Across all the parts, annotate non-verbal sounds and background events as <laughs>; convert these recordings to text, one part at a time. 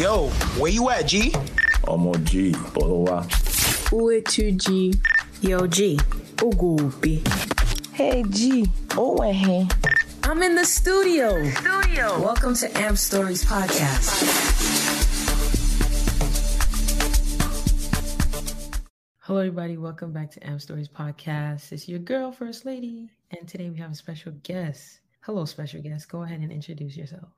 Yo, where you at, G? Ọmọ G, bọ̀rọ̀ wa. Uetuji. Yo, G. Ugupi. Hey G, ó wẹ̀ hẹ́n. I'm in the studio. Studio. Welcome to Amp Stories Podcast. Hello, everybody. Welcome back to Amp Stories Podcast. It's your girl, First Lady, and today we have a special guest. Hello, special guest. Go ahead and introduce yourself.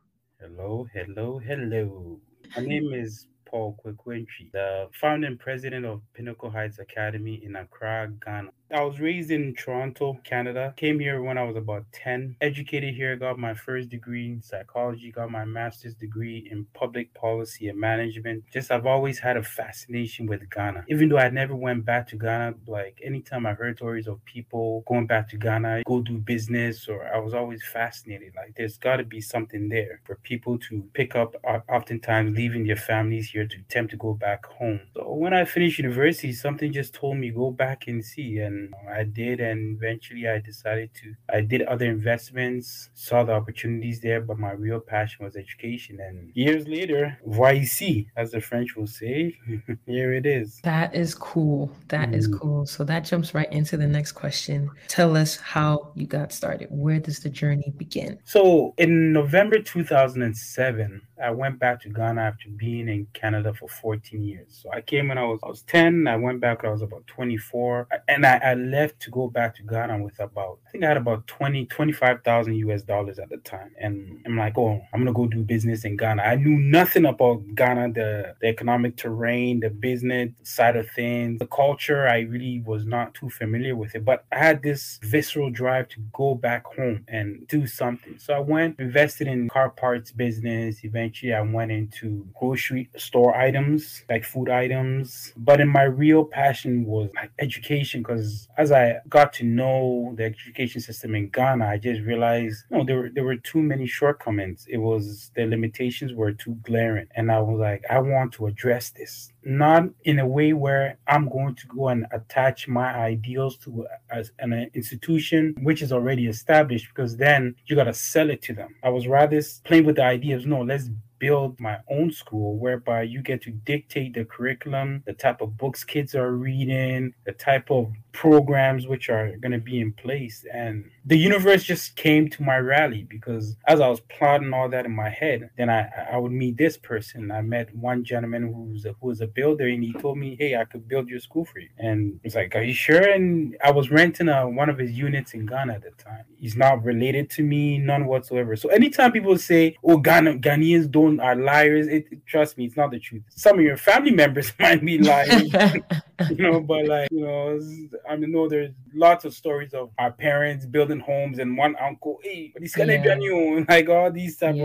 Hello, hello, hello. My name is Paul Kwekwentri, the founding president of Pinnacle Heights Academy in Accra, Ghana. I was raised in Toronto, Canada. Came here when I was about 10. Educated here, got my first degree in psychology, got my master's degree in public policy and management. Just I've always had a fascination with Ghana. Even though I never went back to Ghana, like anytime I heard stories of people going back to Ghana, go do business, or I was always fascinated. Like there's got to be something there for people to pick up, oftentimes leaving their families here to attempt to go back home. So when I finished university, something just told me go back and see. And I did, and eventually I decided to. I did other investments, saw the opportunities there, but my real passion was education. And years later, YC, as the French will say, <laughs> here it is. That is cool. That is Mm. cool. So that jumps right into the next question. Tell us how you got started. Where does the journey begin? So in November 2007, I went back to Ghana after being in Canada for 14 years. So I came when I was I was 10. I went back when I was about 24, and I, I left to go back to Ghana with about I think I had about 20 25,000 US dollars at the time. And I'm like, oh, I'm gonna go do business in Ghana. I knew nothing about Ghana, the the economic terrain, the business side of things, the culture. I really was not too familiar with it, but I had this visceral drive to go back home and do something. So I went, invested in car parts business. Eventually, I went into grocery store items, like food items. But in my real passion was like education, because as I got to know the education system in Ghana, I just realized no, there were there were too many shortcomings. It was the limitations were too glaring, and I was like, I want to address this not in a way where I'm going to go and attach my ideals to as an institution which is already established because then you got to sell it to them. I was rather playing with the idea of no, let's build my own school whereby you get to dictate the curriculum, the type of books kids are reading, the type of programs which are going to be in place. And the universe just came to my rally because as I was plotting all that in my head, then I, I would meet this person. I met one gentleman who's a, who was a builder and he told me, Hey, I could build your school for you. And it's like, Are you sure? And I was renting a, one of his units in Ghana at the time. He's not related to me, none whatsoever. So anytime people say, Oh, Ghana, Ghanaians don't are liars, it, it- trust me, it's not the truth. Some of your family <laughs> members <laughs> might be lying <laughs> you know, but like, you know, I mean, know there's lots of stories of our parents building homes and one uncle, hey, but this guy Yeah. yeah. <laughs> like all these type of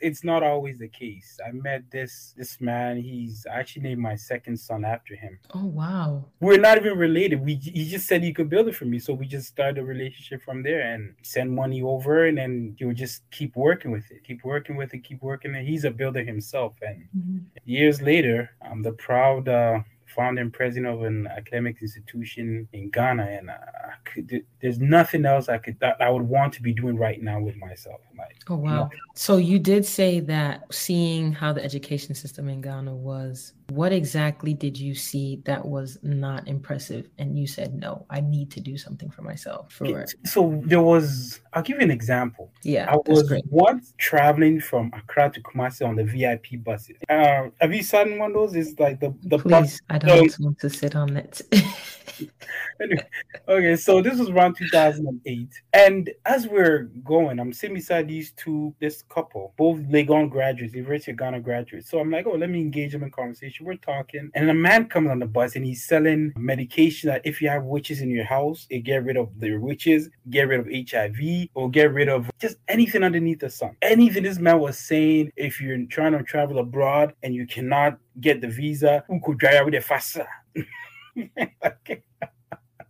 it's not always the case. I met this this man, he's I actually named my second son after him. Oh, wow. We're not even related. We he just said he could build it for me. So we just started a relationship from there and send money over and then he would just keep working with it, keep working with it, keep working it. He's a builder himself and Mhm. years later, I'm the proud uh, founder and president of an academic institution in Ghana, and uh, I could, there's nothing else I could that I would want to be doing right now with myself. Like, Oh, wow. So you did say that seeing how the education system in Ghana was, what exactly did you see that was not impressive? And you said, no, I need to do something for myself. For so there was. I'll give you an example. yeah, I was great. once traveling from Accra to Kumasi on the VIP buses. Uh, have you seen one of those? It's like the the bus Please, I don't want to sit on it. <laughs> Anyway, okay, so this was around 2008. And as we're going, I'm sitting beside these two, this couple, both Legon graduates, University of Ghana graduates. So I'm like, oh, let me engage them in conversation. We're talking. And a man comes on the bus and he's selling medication that if you have witches in your house, it get rid of the witches, get rid of HIV, or get rid of just anything underneath the sun. Anything this man was saying, if you're trying to travel abroad and you cannot get the visa, who could drive with a fasa? <laughs>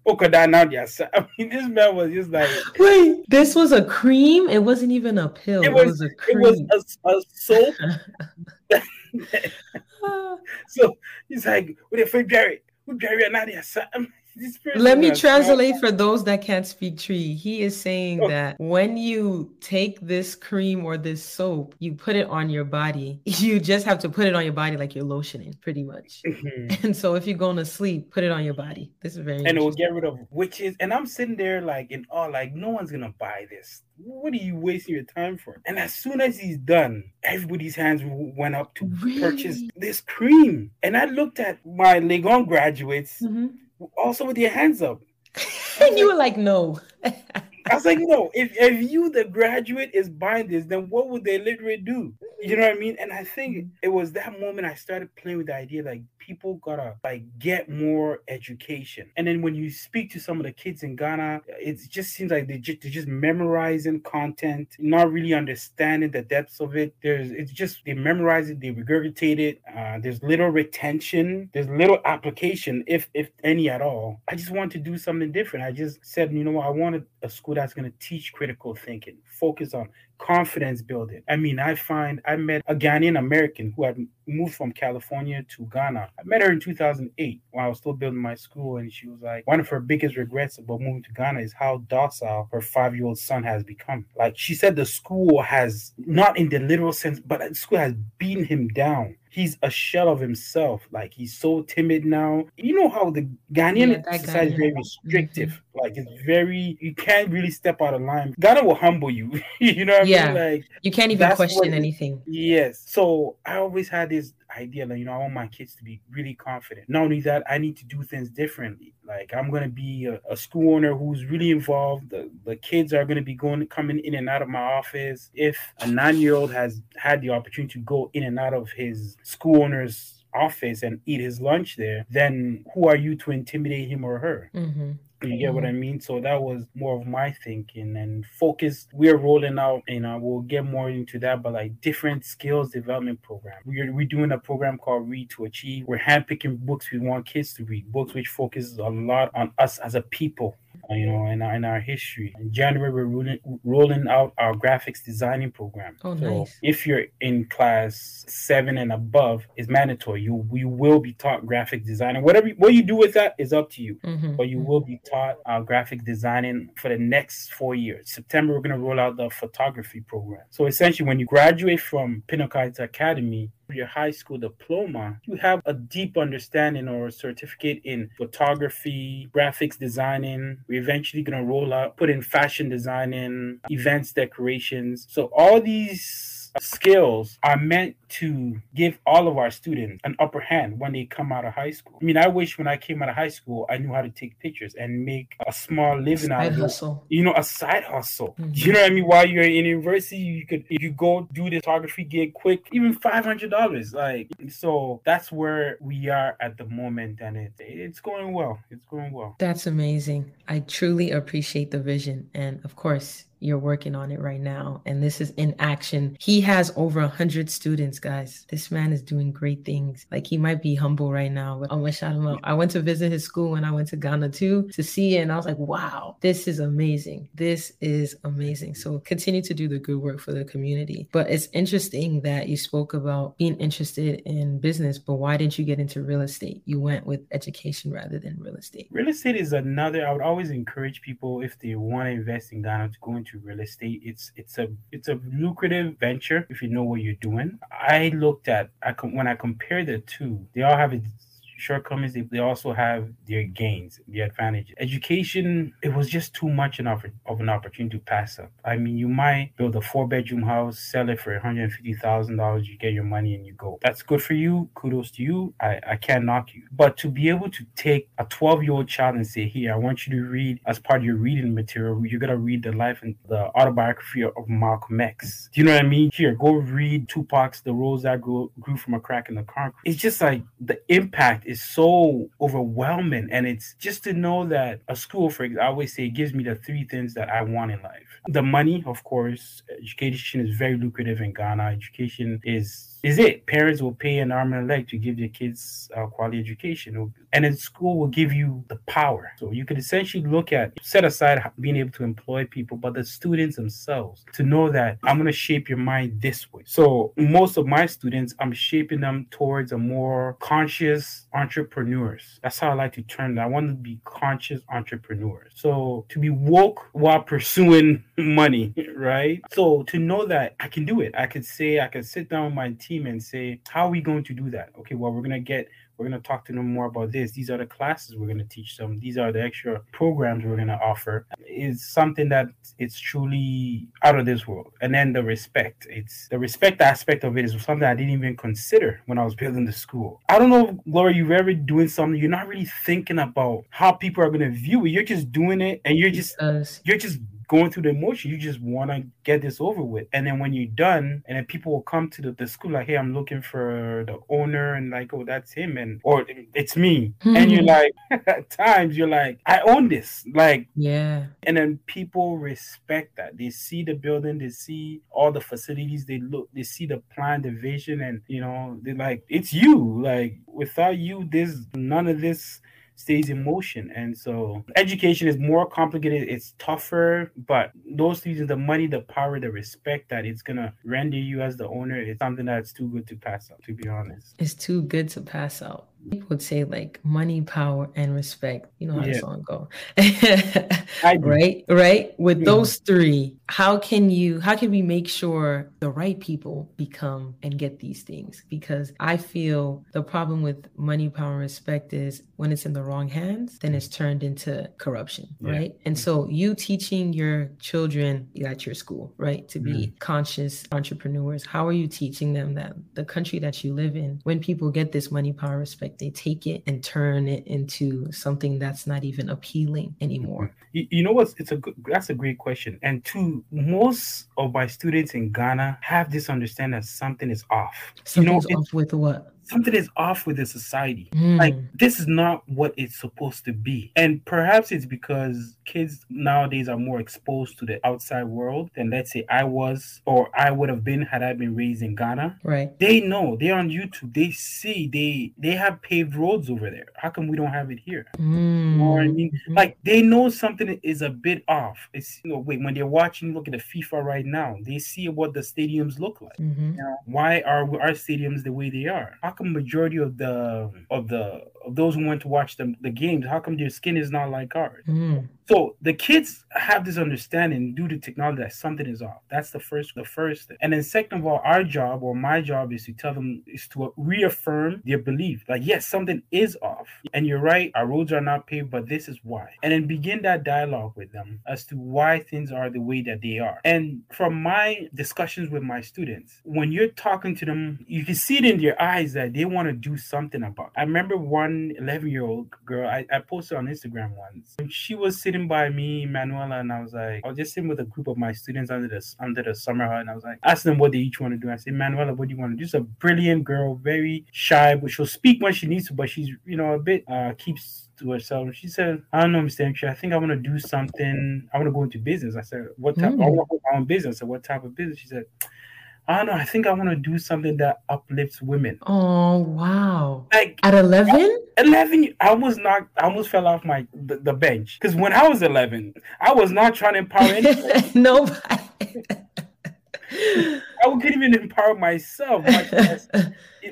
okay. Okada now yes. <laughs> I mean, this man was just like Wait, this was a cream? It wasn't even a pill. it It was. a cream. It was a, a soap. <laughs> <laughs> So he's like, "With a free Jerry, with Jerry and Nadia." Let me translate for those that can't speak Twi. He is saying oh. that when you take this cream or this soap, you put it on your body. <laughs> You just have to put it on your body like you're lotioning, pretty much. Mm-hmm. <laughs> And so if you're going to sleep, put it on your body. This is very and it will get rid of witches. And I'm sitting there like in awe, like no one's gonna buy this. What are you wasting your time for? And as soon as he's done, everybody's hands went up to really? purchase this cream. And I looked at my Legon graduates mm-hmm. Also with your hands up. <laughs> and you were like, no. <laughs> I was like, no, if, if you, the graduate, is buying this, then what would the illiterate do? You know what I mean? And I think mm-hmm. it was that moment I started playing with the idea like people gotta like get more education. And then when you speak to some of the kids in Ghana, it just seems like they just, they're just memorizing content, not really understanding the depths of it. There's it's just they memorize it, they regurgitate it. Uh, there's little retention, there's little application, if if any at all. I just want to do something different. I just said, you know what, I wanted a school that's going to teach critical thinking, focus on confidence building. I mean, I find I met a Ghanaian American who had moved from California to Ghana. I met her in 2008 while I was still building my school, and she was like, one of her biggest regrets about moving to Ghana is how docile her five year old son has become. Like she said, the school has, not in the literal sense, but the school has beaten him down he's a shell of himself. Like he's so timid now. You know how the Ghanaian yeah, society is very restrictive. Mm-hmm. Like it's very you can't really step out of line. Ghana will humble you. <laughs> you know what yeah. I mean? Like you can't even question anything. Yes. So I always had this idea that you know I want my kids to be really confident. Not only that, I need to do things differently. Like I'm gonna be a, a school owner who's really involved. The, the kids are gonna be going coming in and out of my office. If a nine year old has had the opportunity to go in and out of his school owner's office and eat his lunch there, then who are you to intimidate him or her? Mm-hmm. You get what I mm-hmm. mean? So that was more of my thinking and focus. We're rolling out, and uh, we'll get more into that, but like different skills development program. We're, we're doing a program called Read to Achieve. We're handpicking books we want kids to read, books which focuses a lot on us as a people you know, in our, in our history. In January, we're rolling, rolling out our graphics designing program. Oh, so nice. If you're in class seven and above, it's mandatory. You we will be taught graphic design, whatever what you do with that is up to you. Mm-hmm. But you will be taught uh, graphic designing for the next four years. September, we're going to roll out the photography program. So essentially, when you graduate from Pinnacle Academy, your high school diploma, you have a deep understanding or a certificate in photography, graphics designing. We're eventually going to roll out, put in fashion designing, events decorations. So all these skills are meant to give all of our students an upper hand when they come out of high school. I mean, I wish when I came out of high school, I knew how to take pictures and make a small living out of it. You know, a side hustle. Mm-hmm. You know what I mean? While you're in university, you could if you go do the photography gig quick, even five hundred dollars. Like so, that's where we are at the moment, and it it's going well. It's going well. That's amazing. I truly appreciate the vision, and of course, you're working on it right now and this is in action. He has over a hundred students guys. This man is doing great things. Like he might be humble right now but i'm gonna shout him i went to visit his school when i went to ghana too to see it and i was like wow this is amazing. This is amazing. So continue to do the good work for the community. But it's interesting that you spoke about being interested in business but why didn't you get into real estate? You went with education rather than real estate. Real estate is another i would always encourage people if they want to invest in ghana to go into into real estate. It's it's a it's a lucrative venture if you know what you're doing. I looked at I when I compare the two, they all have shortcomings, they, also have their gains, their advantages. Education, it was just too much of an opportunity to pass up. I mean, you might build a four bedroom house, sell it for $150,000, you get your money and you go. That's good for you. Kudos to you. I, I can't knock you. But to be able to take a 12 year old child and say, here, I want you to read as part of your reading material, you're going to read the life and the autobiography of Malcolm X. Do you know what I mean? Here, go read Tupac's The Rose That Grew, Grew from a Crack in the Concrete. It's just like the impact is so overwhelming. And it's just to know that a school, for I always say, it gives me the three things that I want in life. The money, of course, education is very lucrative in Ghana. Education is is it. Parents will pay an arm and a leg to give their kids uh, quality education, and then school will give you the power. So you could essentially look at set aside being able to employ people, but the students themselves to know that I'm going to shape your mind this way. So most of my students, I'm shaping them towards a more conscious entrepreneurs. That's how I like to term it. I want to be conscious entrepreneurs. So to be woke while pursuing money, right? So to know that I can do it, I could say, I could sit down with my team and say, how are we going to do that? Okay, well, we're going to get we're going to talk to them more about this. These are the classes we're going to teach them. These are the extra programs we're going to offer. It's something that it's truly out of this world. And then the respect. It's the respect aspect of it is something I didn't even consider when I was building the school. I don't know, Laura, you've ever doing something, you're not really thinking about how people are going to view it. You're just doing it and you're just, you're just going through the emotion. You just want to get this over with. And then when you're done, and then people will come to the, the school like, hey, I'm looking for the owner, and like, oh, that's him, and or it's me. Mm-hmm. And you're like, <laughs> at times you're like, I own this. Like, yeah. And then people respect that. They see the building, they see all the facilities, they look, they see the plan, the vision, and you know, they're like, it's you. Like, without you, there's none of this stays in motion. And so education is more complicated, it's tougher, but those things the money, the power, the respect that it's gonna render you as the owner is something that's too good to pass up, to be honest. It's too good to pass out. People would say like money, power, and respect. You know how yeah. the song go. <laughs> right? Right? With yeah. those three, how can you how can we make sure the right people become and get these things? Because I feel the problem with money, power, and respect is when it's in the wrong hands, then it's turned into corruption, yeah. right? And so you teaching your children at your school, right, to be mm. conscious entrepreneurs, how are you teaching them that the country that you live in, when people get this money, power, respect, they take it and turn it into something that's not even appealing mm-hmm. anymore? You, you know what? It's a good, that's a great question. And two, most of my students in Ghana have this understanding that something is off. Something's you know, off with what? Something is off with the society. Mm. Like this is not what it's supposed to be. And perhaps it's because kids nowadays are more exposed to the outside world than let's say I was or I would have been had I been raised in Ghana. Right. They know. They're on YouTube. They see. They they have paved roads over there. How come we don't have it here? Mm. You know what I mean? Mm-hmm. Like they know something is a bit off. It's you know, wait, when they're watching, look at the FIFA right now, they see what the stadiums look like. Mm-hmm. You know, why are our stadiums the way they are? How come majority of the of the of those who went to watch the, the games, how come their skin is not like ours? Mm. So the kids have this understanding due to technology that something is off. That's the first the first thing. And then second of all, our job or my job is to tell them is to reaffirm their belief. Like, yes, something is off. And you're right, our roads are not paved, but this is why. And then begin that dialogue with them as to why things are the way that they are. And from my discussions with my students, when you're talking to them, you can see it in their eyes that they want to do something about. It. I remember one 11 year old girl I, I posted on Instagram once. She was sitting sitting by me, Manuela, and I was like, I was just sitting with a group of my students under the under the summer hut, and I was like, ask them what they each want to do. I said, Manuela, what do you want to do? She's a brilliant girl, very shy, but she'll speak when she needs to, but she's you know a bit uh keeps to herself. She said, I don't know, Mr. Entry, I think I want to do something. I want to go into business. I said, What type? Mm. I want own business. I said, What type of business? She said, I don't know. I think I want to do something that uplifts women. Oh wow! Like at eleven. 11 i was not. i almost fell off my the, the bench because when i was 11 i was not trying to empower <laughs> anyone nobody <laughs> i couldn't even empower myself <laughs>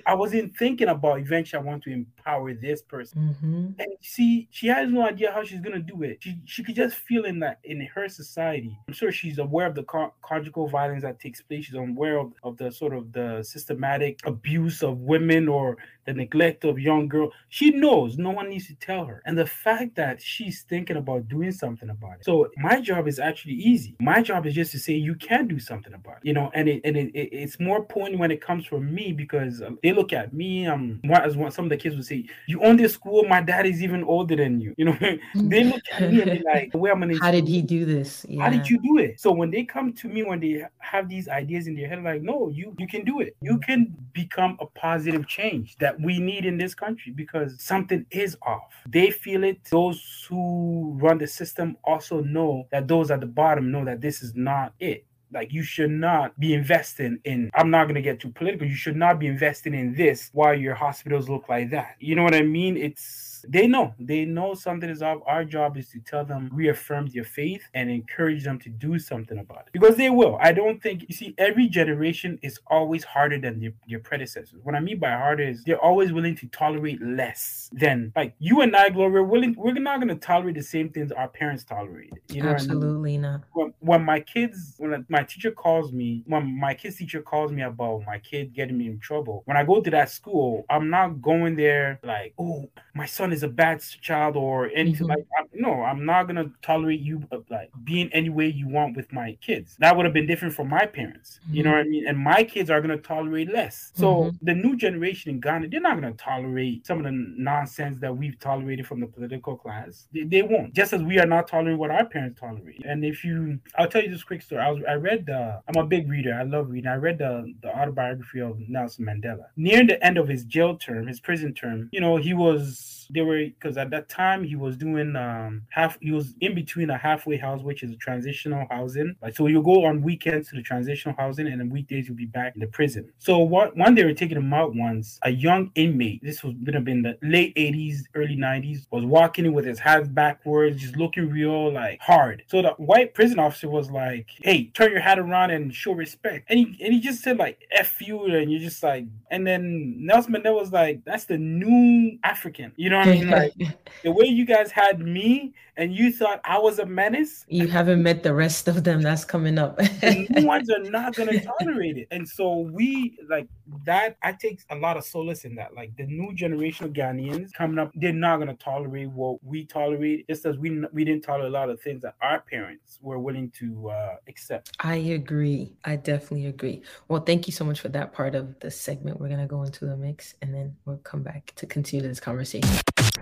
I wasn't thinking about eventually I want to empower this person. Mm-hmm. And see, she has no idea how she's gonna do it. She she could just feel in that in her society. I'm sure she's aware of the co- conjugal violence that takes place. She's aware of, of the sort of the systematic abuse of women or the neglect of young girls. She knows. No one needs to tell her. And the fact that she's thinking about doing something about it. So my job is actually easy. My job is just to say you can do something about it. You know, and it and it, it it's more poignant when it comes from me because they look at me. Um, as one, some of the kids would say, "You own this school. My dad is even older than you." <laughs> You know, they look at me and be like, "Where am I?" How did he do this? Yeah. How did you do it? So when they come to me, when they have these ideas in their head, like, "No, you you can do it. You can become a positive change that we need in this country because something is off. They feel it. Those who run the system also know that those at the bottom know that this is not it." Like you should not be investing in i'm not to get too political you should not be investing in this while your hospitals look like that. You know what i mean? It's they know. They know something is up our job is to tell them reaffirm their faith and encourage them to do something about it. Because they will. I don't think you see every generation is always harder than their, their predecessors. What i mean by harder is they're always willing to tolerate less than like you and i gloria we're willing we're not going to tolerate the same things our parents tolerated. You know absolutely I mean? not. When, when my kids when my teacher calls me when my kids teacher calls me about my kid getting me in trouble when i go to that school i'm not going there like oh my son is a bad child or anything mm-hmm. like that. no i'm not to tolerate you uh, like being any way you want with my kids that would have been different from my parents mm-hmm. you know mm-hmm. what i mean and my kids are to tolerate less so mm-hmm. the new generation in ghana they're not to tolerate some of the nonsense that we've tolerated from the political class they, they won't just as we are not tolerating what our parents tolerate and if you i'll tell you this quick story i was i read the i'm a big reader i love reading i read the the autobiography of nelson mandela near the end of his jail term his prison term you know he was they were because at that time he was doing um half he was in between a halfway house which is a transitional housing. Like so you go on weekends to the transitional housing and then weekdays you'll be back in the prison. So what one they were taking him out once a young inmate this was would have been the late 80s early 90s was walking in with his hat backwards just looking real like hard. So the white prison officer was like hey turn your hat around and show respect. And he and he just said like f you and you're just like and then Nelson Mandela was like that's the new African you know mean? Like <laughs> the way you guys had me and you thought I was a menace. You haven't met the rest of them that's coming up. the <laughs> new ones are not gonna tolerate it. And so we like that I take a lot of solace in that. Like the new generation of Ghanaians coming up, they're not gonna tolerate what we tolerate, just as we we didn't tolerate a lot of things that our parents were willing to uh, accept. I agree. I definitely agree. Well, thank you so much for that part of the segment. We're gonna go into the mix and then we'll come back to continue this conversation.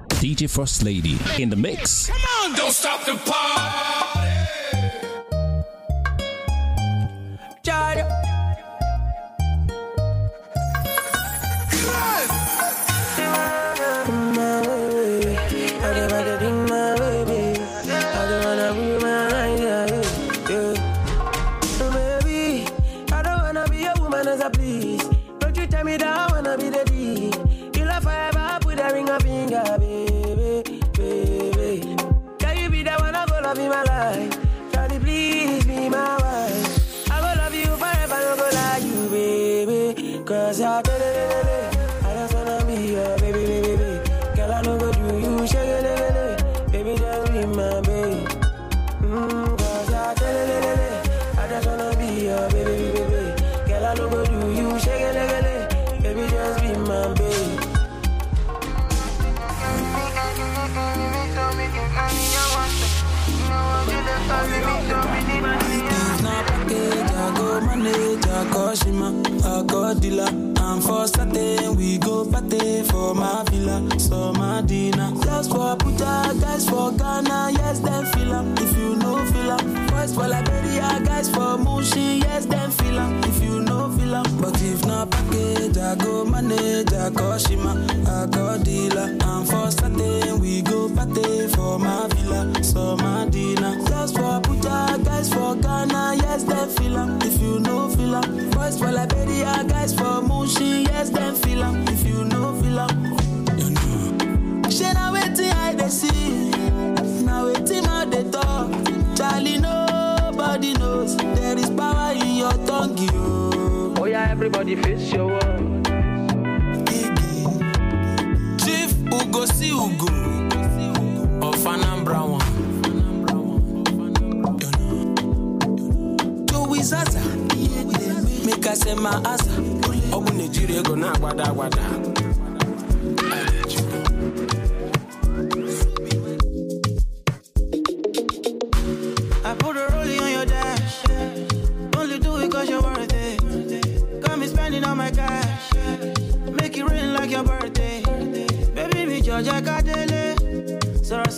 DJ First Lady in the mix. Come on, don't stop the party. Boys for Liberia, guys for Mushi, yes, then feel em. If you know feel em. But if not package, I go manage, a Koshima, a God dealer. And for Saturday, we go party for my villa, so my dinner. Just for Abuja, guys for Ghana, yes, then feel em. If you know feel em. Boys for Liberia, guys for Mushi, yes, them feel em. If you know, feel em. She now waiting, I they see. Now waiting, how they talk. Charlie, nobody knows. There is power in your tongue, you. Oh, yeah, everybody face your word. Chief Ugo, see Ugo. Of Anambra one. Joey Zaza. Make I say my asa. Ọ bụ na-ejiri ego na-agbada agbada.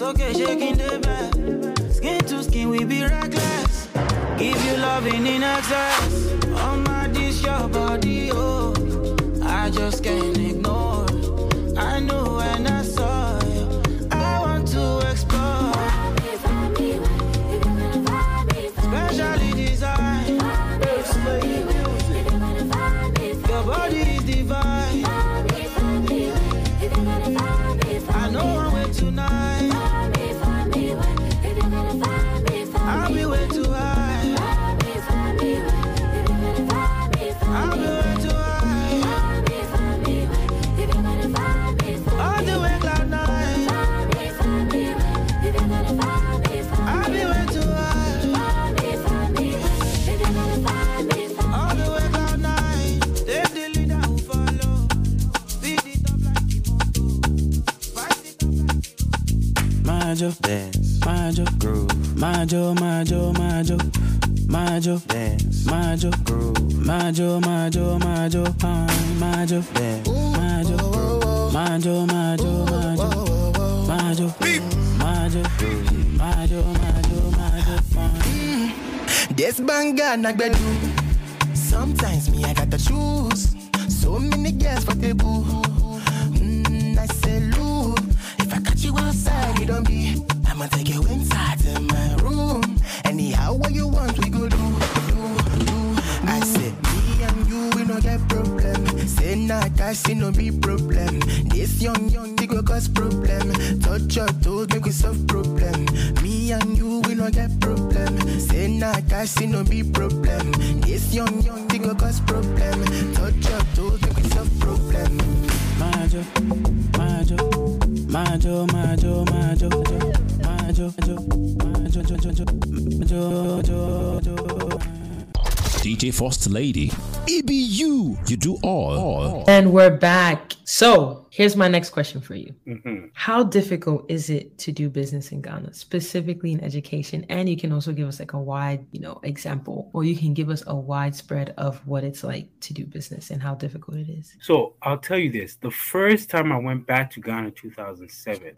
Sókè shaking the bed. Skin to skin, we be reckless. Give you loving in excess. Oh my, this your body, oh. I just can't your dance, mind your groove, mind your, mind your, mind your, mind your dance, mind your groove, mind your, mind your, mind your, mind your dance, mind your groove, mind your, mind your, mind your, mind your, mind your groove, mind your, mind your, mind your. This banga nagbedu. Sometimes me I gotta choose. So many girls for the boo. You don't. I'ma take you inside to my room. Anyhow, what you want, we go do, do, do. I say, me and you, we no get problem. Say, nah, cash, see no be problem. This young, young, we go cause problem. Touch your toes, make we solve problem. Me and you, we no get problem. Say, nah, cash, see no be problem. This young, young, we go cause problem. Touch your toes, make we solve problem. Majo, Majo, Majo, Majo, Majo, DJ First Lady. EBU, you. You do all. And we're back. So here's my next question for you. Mhm. How difficult is it to do business in Ghana, specifically in education? And you can also give us like a wide, you know, example, or you can give us a widespread of what it's like to do business and how difficult it is. So I'll tell you this: the first time I went back to Ghana in 2007,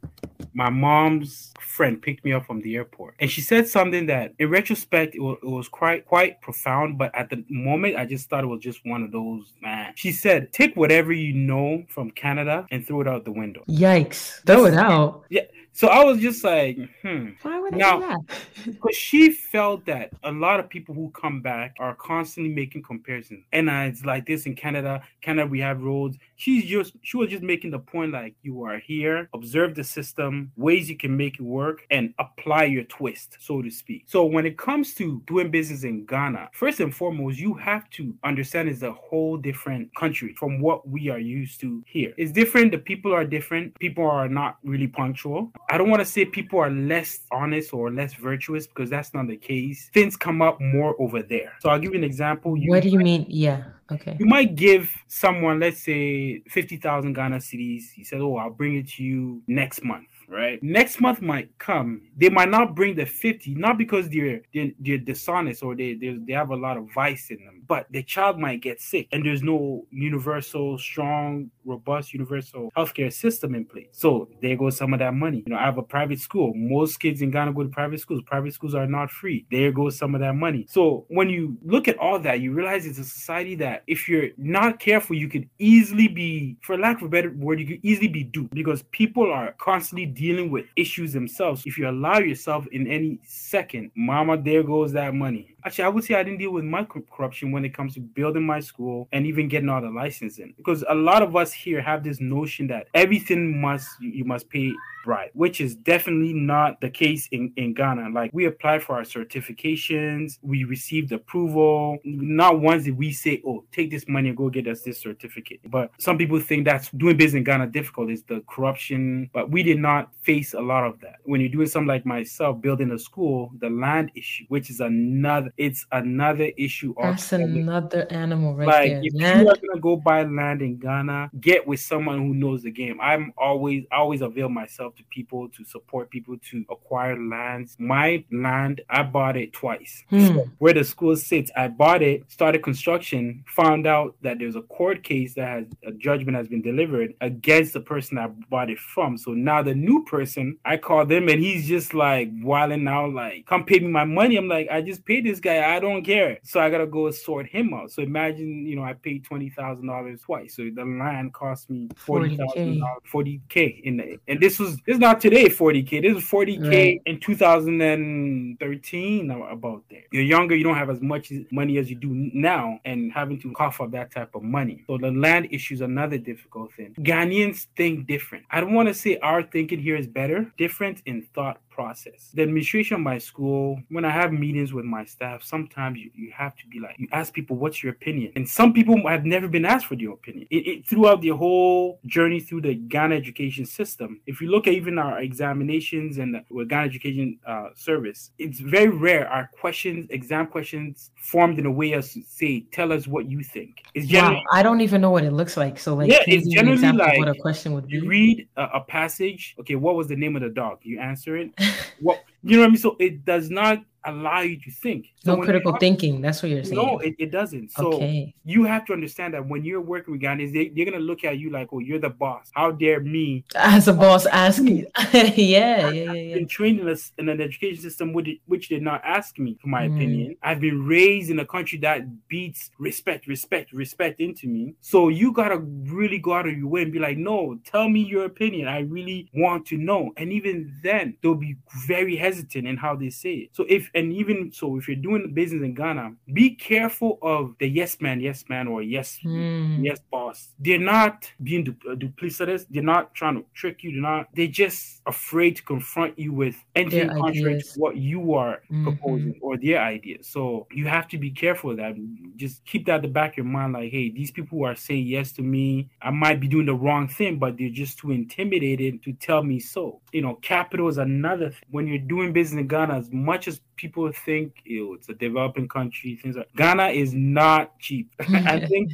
my mom's friend picked me up from the airport, and she said something that, in retrospect, it was, it was quite quite profound. But at the moment, I just thought it was just one of those man. She said, "Take whatever you know from Canada and throw it out the window." Yikes. Throw it out. Yeah. So I was just like, hmm. Why would I Now, do that? because <laughs> she felt that a lot of people who come back are constantly making comparisons. And uh, it's like this in Canada. Canada, we have roads. She's just she was just making the point like you are here, observe the system, ways you can make it work, and apply your twist, so to speak. So when it comes to doing business in Ghana, first and foremost, you have to understand it's a whole different country from what we are used to here. It's different. The people are different. People are not really punctual. I don't want to say people are less honest or less virtuous because that's not the case. Things come up more over there. So I'll give you an example. You What do you mean? Yeah. Okay. you might give someone, let's say, 50,000 Ghana cedis. He said, Oh, I'll bring it to you next month. Right next month might come. They might not bring the 50, not because they're they're, they're dishonest or they, they they have a lot of vice in them, but the child might get sick and there's no universal, strong, robust, universal healthcare system in place. So there goes some of that money. You know, I have a private school. Most kids in Ghana go to private schools. Private schools are not free. There goes some of that money. So when you look at all that, you realize it's a society that if you're not careful, you could easily be, for lack of a better word, you could easily be duped because people are constantly dealing with issues themselves. If you allow yourself in any second, mama, there goes that money. Actually, I would say I didn't deal with cor- corruption when it comes to building my school and even getting all the licensing. Because a lot of us here have this notion that everything must you must pay bribe, which is definitely not the case in, in Ghana. Like we apply for our certifications, we received approval. Not once did we say, Oh, take this money and go get us this certificate. But some people think that's doing business in Ghana difficult is the corruption, but we did not face a lot of that. When you're doing something like myself, building a school, the land issue, which is another it's another issue That's another animal right like there. if Land- you are gonna go buy land in Ghana, get with someone who knows the game. I'm always I always avail myself to people to support people to acquire lands. My land, I bought it twice. Hmm. So where the school sits, I bought it, started construction, found out that there's a court case that has a judgment has been delivered against the person I bought it from. So now the new person, I call them and he's just like wilding out, like, come pay me my money. I'm like, I just paid this guy, I don't care. So I gotta go sort him out. So imagine, you know, I paid twenty thousand dollars twice. So the land cost me forty thousand 40K. dollars, forty K in the and this was this is not today 40k. This is 40k Right. in 2013 about there. You're younger, you don't have as much money as you do now, and having to cough up that type of money. So the land issue is another difficult thing. Ghanaians think different. I don't want to say our thinking here is better, different in thought process. The administration of my school, when I have meetings with my staff, sometimes you, you have to be like, you ask people, what's your opinion? And some people have never been asked for their opinion. It, it, throughout the whole journey through the Ghana education system, if you look at even our examinations and the Ghana Education uh, Service, it's very rare our questions, exam questions, formed in a way as to say, tell us what you think. It's generally, wow, I don't even know what it looks like. So, like, yeah, it's generally like what a question would be. you read a, a passage. Okay, what was the name of the dog? You answer it. What you know what I mean? So it does not allow you to think. So no critical thinking. That's what you're saying. No, it, it doesn't. So okay. you have to understand that when you're working with Ghanaians, they, they're gonna look at you like, "Oh, you're the boss. How dare me?" As a boss, ask me. <laughs> yeah, yeah, yeah, yeah. Been trained in, a, in an education system which, which did not ask me for my mm. opinion. I've been raised in a country that beats respect, respect, respect into me. So you gotta really go out of your way and be like, "No, tell me your opinion. I really want to know." And even then, they'll be very hesitant in how they say it. So if and even so, if you're doing business in Ghana, be careful of the yes man, yes man, or yes, mm. yes boss. They're not being du- uh, duplicitous. They're not trying to trick you. They're not. They're just afraid to confront you with anything contrary to what you are mm-hmm. proposing or their ideas. So you have to be careful of that. Just keep that at the back of your mind. Like, hey, these people who are saying yes to me, I might be doing the wrong thing, but they're just too intimidated to tell me so. You know, capital is another. Thing. When you're doing business in Ghana, as much as people think ew, it's a developing country. Things like Ghana is not cheap. <laughs> I <laughs> think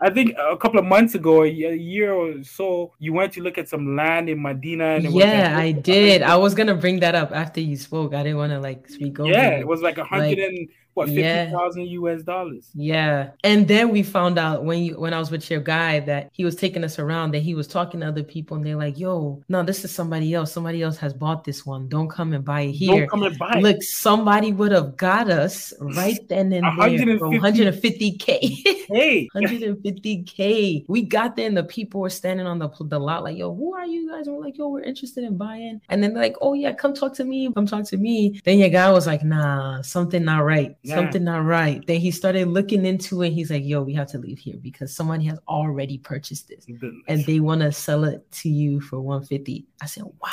I think a couple of months ago, a year or so, you went to look at some land in Medina. yeah, I did. I was gonna bring that up after you spoke. I didn't want to like speak over. Yeah, it was like a hundred like, and what fifty thousand yeah. US dollars. Yeah, and then we found out when you when I was with your guy that he was taking us around that he was talking to other people and they're like, "Yo, no, this is somebody else. Somebody else has bought this one. Don't come and buy it here. Don't come and buy it. Look, somebody would have got us right then and there 150k. hey, <laughs> 150k. We got there and the people were standing on the the lot like, "Yo, who are you guys?" And we're like, "Yo, we're interested in buying." And then they're like, "Oh yeah, come talk to me. Come talk to me." Then your guy was like, "Nah, something not right." Yeah. something not right. Then he started looking into it. He's like, yo, we have to leave here because somebody has already purchased this and they want to sell it to you for 150. I said, wow,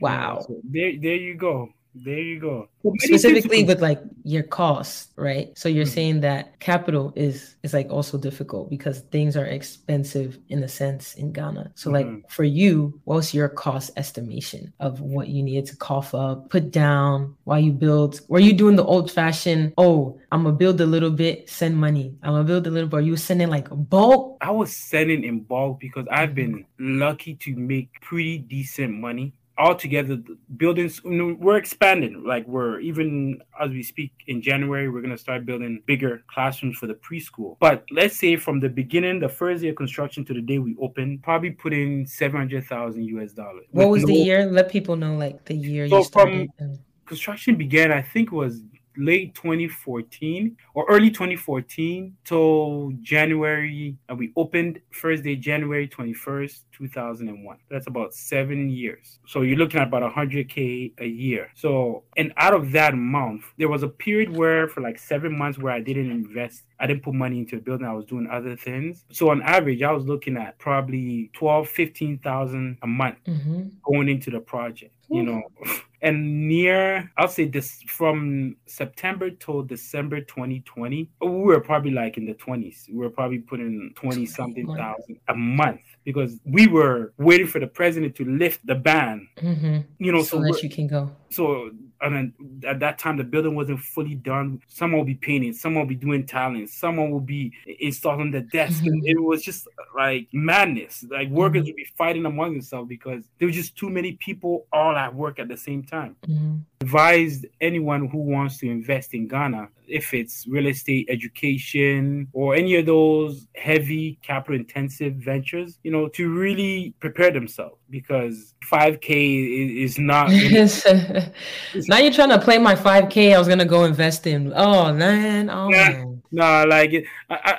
wow. Yeah, so there, there you go. There you go. Specifically with like your costs, right? So you're mm-hmm. saying that capital is is like also difficult because things are expensive in a sense in Ghana. So like mm-hmm. for you, what's your cost estimation of what you needed to cough up, put down while you build? Were you doing the old fashioned, oh, I'm gonna build a little bit, send money. I'm gonna build a little bit. Are you sending like bulk? I was sending in bulk because I've been lucky to make pretty decent money altogether buildings you know, we're expanding. Like we're even as we speak in january we're going to start building bigger classrooms for the preschool. But let's say from the beginning the first year construction to the day we open probably put in 700000 us dollars. What was no, the year? Let people know like the year so you started from construction began i think was late 2014 or early 2014 till January, and we opened first day January 21st, 2001. That's about seven years. So you're looking at about 100k a year. So and out of that month, there was a period where for like seven months where I didn't invest. I didn't put money into a building. I was doing other things. So on average, I was looking at probably 12, 15,000 a month mm-hmm. going into the project. You know. <laughs> and near i'll say this from september till december 2020 we were probably like in the 20s we were probably putting 20 something thousand a month because we were waiting for the president to lift the ban. Mm-hmm. you know so, so that you can go so and then at that time the building wasn't fully done someone will be painting someone will be doing talent someone will be installing the desk mm-hmm. it was just like madness like workers mm-hmm. would be fighting among themselves because there was just too many people all at work at the same time mm-hmm. Advised anyone who wants to invest in ghana if it's real estate education or any of those heavy capital intensive ventures you know to really prepare themselves because 5k is, not <laughs> now you're trying to play my 5k i was gonna go invest in. Oh man. Oh yeah. man nah, like it,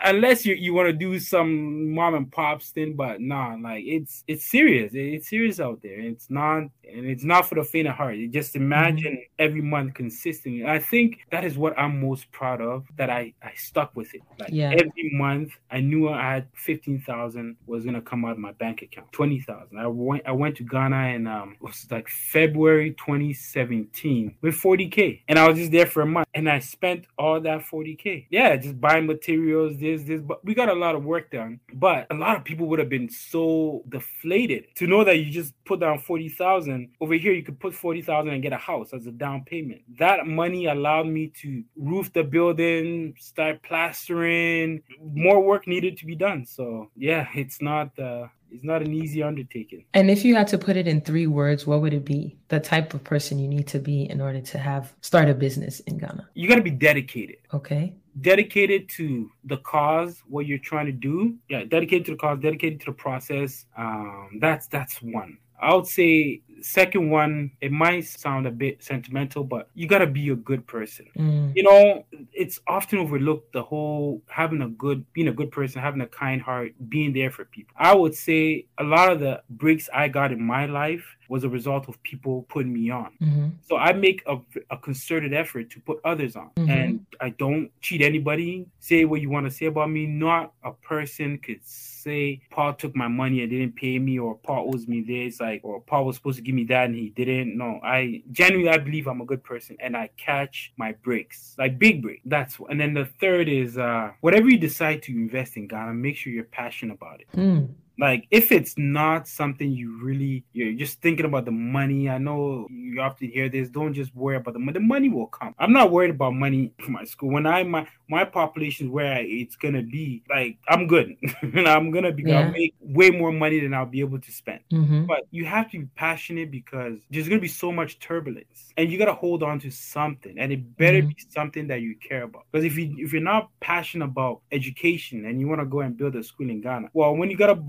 unless you you want to do some mom and pop thing, but nah, like it's it's serious. It's serious out there. It's not, and it's not for the faint of heart. You just imagine mm-hmm. every month consistently. I think that is what I'm most proud of. That I I stuck with it. Like yeah. every month, I knew I had fifteen thousand was gonna come out of my bank account. Twenty thousand. I went I went to Ghana and um it was like February 2017 with 40k, and I was just there for a month, and I spent all that 40k. Yeah, just buying materials, this this. But we got a lot of work done. But a lot of people would have been so deflated to know that you just put down 40,000 over here. You could put 40,000 and get a house as a down payment. That money allowed me to roof the building, start plastering. More work needed to be done. So yeah, it's not. Uh, it's not an easy undertaking. And if you had to put it in three words, what would it be? The type of person you need to be in order to have start a business in Ghana. You got to be dedicated. Okay. Dedicated to the cause, what you're trying to do. Yeah, dedicated to the cause, dedicated to the process. Um, that's that's one. I would say second one, it might sound a bit sentimental, but you gotta be a good person. Mm. You know, it's often overlooked the whole having a good, being a good person, having a kind heart, being there for people. I would say a lot of the breaks I got in my life was a result of people putting me on. Mm-hmm. So I make a, a, concerted effort to put others on. Mm-hmm. And I don't cheat anybody. Say what you want to say about me. Not a person could say Paul took my money and didn't pay me or Paul owes me this, like, or Paul was supposed to give me that and he didn't. No, I genuinely I believe I'm a good person and I catch my breaks, like big break. That's and then the third is uh whatever you decide to invest in Ghana, make sure you're passionate about it. Mm. Like if it's not something you really you're just thinking about the money. I know you often hear this. Don't just worry about the money. The money will come. I'm not worried about money <laughs> for my school. When I my my population is where it's gonna be, like I'm good. <laughs> And i'm gonna be yeah. Make way more money than I'll be able to spend. Mm-hmm. But you have to be passionate because there's gonna be so much turbulence, and you gotta hold on to something, and it better mm-hmm. be something that you care about. Because if you if you're not passionate about education and you want to go and build a school in Ghana, well, when you gotta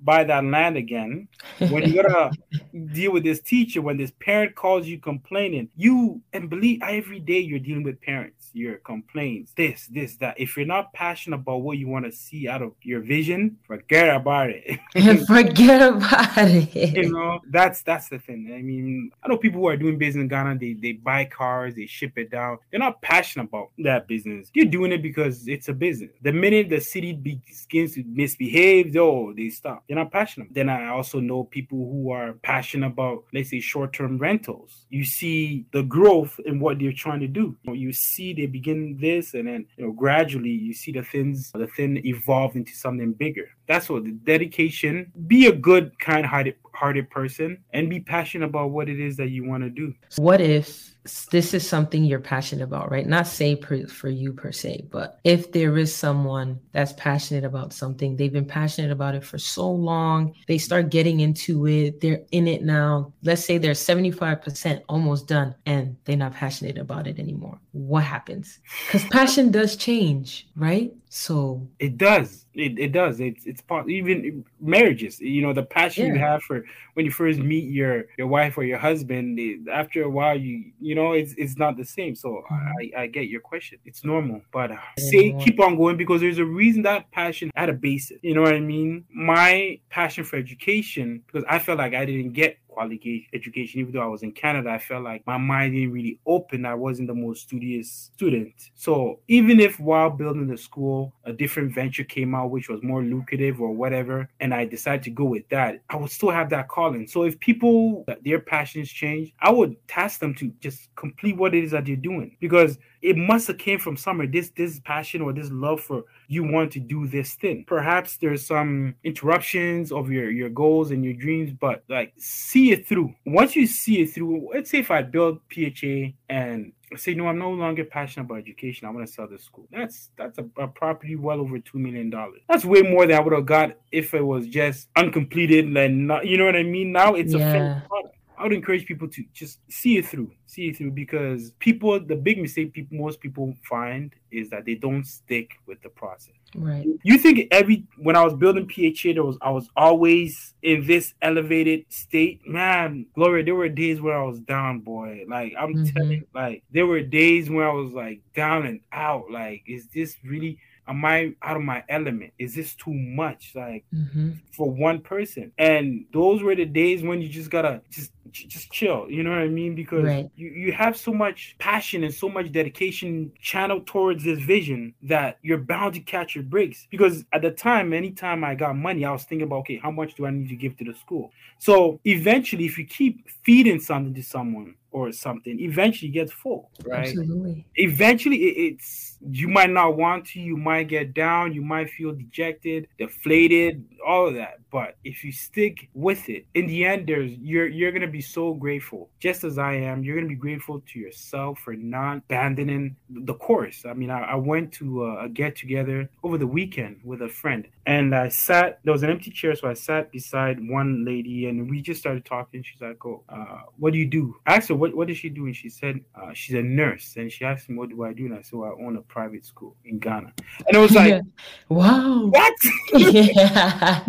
buy that land again, when you gotta <laughs> deal with this teacher, when this parent calls you complaining, you and believe every day you're dealing with parents, your complaints, this, this, that. If you're not passionate about what you want to see out of your vision, forget about it. <laughs> forget about it. You know, that's that's the thing. I mean, I know people who are doing business in Ghana, they they buy cars, they ship it down. They're not passionate about that business. You're doing it because it's a business. The minute the city begins to misbehave, oh, they stop. They're not passionate. Then I also know people who are passionate about, let's say, short-term rentals. You see the growth in what they're trying to do. You, know, you see they begin this, and then you know gradually you see the things, the thing evolve into something bigger. That's what the dedication. Be a good, kind-hearted, hearted person, and be passionate about what it is that you want to do. What if this is something you're passionate about, right? Not say per, for you per se, but if there is someone that's passionate about something, they've been passionate about it for so long, they start getting into it, they're in it now. Let's say they're 75% almost done and they're not passionate about it anymore. What happens? Because passion does change, right? So it does. It, it does. It's it's part even marriages. You know the passion yeah. you have for when you first meet your your wife or your husband. After a while, you you know it's it's not the same. So mm-hmm. I I get your question. It's normal, but uh, say keep on going because there's a reason that passion had a basis. You know what I mean? My passion for education because I felt like I didn't get quality education. Even though I was in Canada, I felt like my mind didn't really open. I wasn't the most studious student. So even if while building the school, a different venture came out which was more lucrative or whatever, and I decided to go with that, I would still have that calling. So if people their passions change, I would task them to just complete what it is that they're doing because it must have came from somewhere. This this passion or this love for you want to do this thing. Perhaps there's some interruptions of your your goals and your dreams, but like see it through. Once you see it through, let's say if I build PHA and say no, I'm no longer passionate about education. I want to sell this school. That's that's a, a property well over two million dollars. That's way more than I would have got if it was just uncompleted and not. You know what I mean? Now it's yeah. a finished product. I would encourage people to just see it through, see it through because people, the big mistake people, most people find is that they don't stick with the process. Right. You think every when I was building PHA, there was I was always in this elevated state. Man, Gloria, there were days where I was down, boy. Like I'm Mhm. telling you, like there were days where I was like down and out. Like, is this really am I out of my element? Is this too much? Like hmm for one person. And those were the days when you just gotta just just chill. You know what I mean? Because Right. you, you have so much passion and so much dedication channeled towards this vision that you're bound to catch your breaks. Because at the time, anytime I got money, I was thinking about okay, how much do I need to give to the school? So eventually, if you keep feeding something to someone or something, eventually it gets full, right? Absolutely. eventually it, it's you might not want to you might get down you might feel dejected deflated all of that. But if you stick with it in the end there's you're you're gonna be so grateful just as i am. You're gonna be grateful to yourself for not abandoning the course. I mean i, I went to a, a get together over the weekend with a friend and i sat there was an empty chair so i sat beside one lady and we just started talking. She's like oh uh, what do you do? I asked her what, what does she do? And she said uh, she's a nurse and she asked me what do i do? And i said well, i own a private school in ghana and it was like <laughs> wow. what <laughs> yeah.